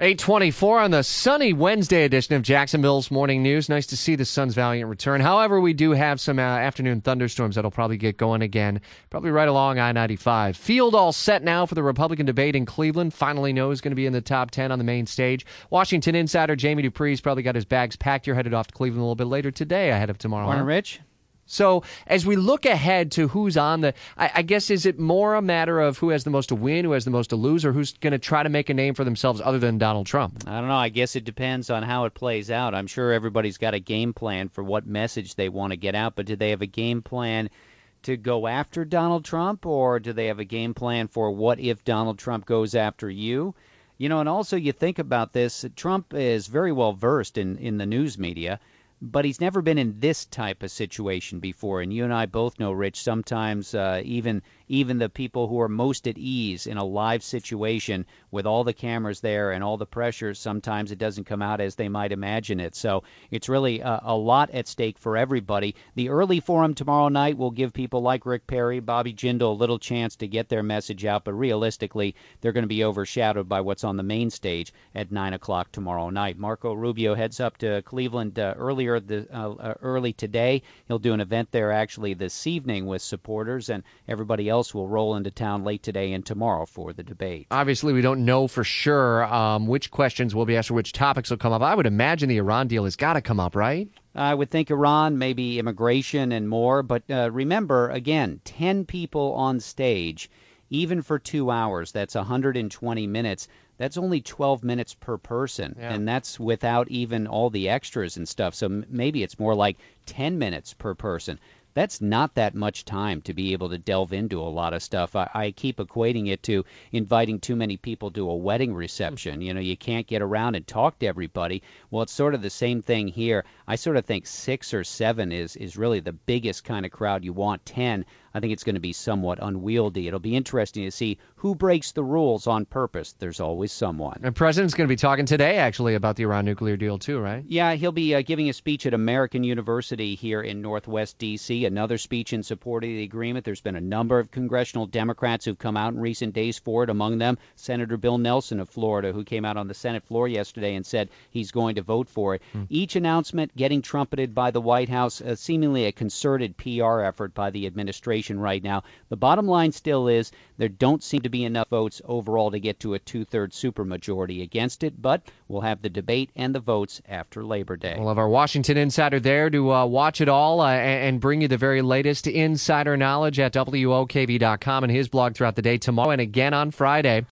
824 on the sunny Wednesday edition of Jacksonville's Morning News. Nice to see the sun's valiant return. However, we do have some uh, afternoon thunderstorms that'll probably get going again, probably right along I 95. Field all set now for the Republican debate in Cleveland. Finally know who's going to be in the top 10 on the main stage. Washington insider Jamie Dupree's probably got his bags packed. You're headed off to Cleveland a little bit later today ahead of tomorrow. Morning? Rich. So as we look ahead to who's on the, I, I, guess is it more a matter of who has the most to win, who has the most to lose, or who's going to try to make a name for themselves other than Donald Trump? I don't know. I guess it depends on how it plays out. I'm sure everybody's got a game plan for what message they want to get out, but do they have a game plan? To go after Donald Trump, or do they have a game plan for what if Donald Trump goes after you? You know, and also you think about this Trump is very well versed in, in the news media but he's never been in this type of situation before. And you and I both know, Rich, sometimes uh, even even the people who are most at ease in a live situation with all the cameras there and all the pressure, sometimes it doesn't come out as they might imagine it. So it's really a, a lot at stake for everybody. The early forum tomorrow night will give people like Rick Perry, Bobby Jindal a little chance to get their message out, but realistically, they're going to be overshadowed by what's on the main stage at 9 o'clock tomorrow night. Marco Rubio heads up to Cleveland uh, earlier the, uh, uh, early today. He'll do an event there actually this evening with supporters, and everybody else will roll into town late today and tomorrow for the debate. Obviously, we don't know for sure um, which questions will be asked or which topics will come up. I would imagine the Iran deal has got to come up, right? I would think Iran, maybe immigration and more. But uh, remember, again, 10 people on stage, even for two hours, that's 120 minutes. That's only 12 minutes per person. Yeah. And that's without even all the extras and stuff. So maybe it's more like 10 minutes per person that's not that much time to be able to delve into a lot of stuff. I, I keep equating it to inviting too many people to a wedding reception. You know, you can't get around and talk to everybody. Well, it's sort of the same thing here. I sort of think six or seven is is really the biggest kind of crowd you want. Ten, I think it's going to be somewhat unwieldy. It'll be interesting to see who breaks the rules on purpose. There's always someone. The President's going to be talking today, actually, about the Iran nuclear deal, too, right? Yeah, he'll be uh, giving a speech at American University here in Northwest D.C., another speech in support of the agreement. There's been a number of congressional Democrats who've come out in recent days for it, among them Senator Bill Nelson of Florida, who came out on the Senate floor yesterday and said he's going to vote for it. Hmm. Each announcement getting trumpeted by the White House, uh, seemingly a concerted PR effort by the administration right now. The bottom line still is there don't seem to be enough votes overall to get to a two thirds supermajority against it, but we'll have the debate and the votes after Labor Day. We'll have our Washington insider there to uh, watch it all uh, and bring you the very latest insider knowledge at WOKV.com and his blog throughout the day tomorrow and again on Friday.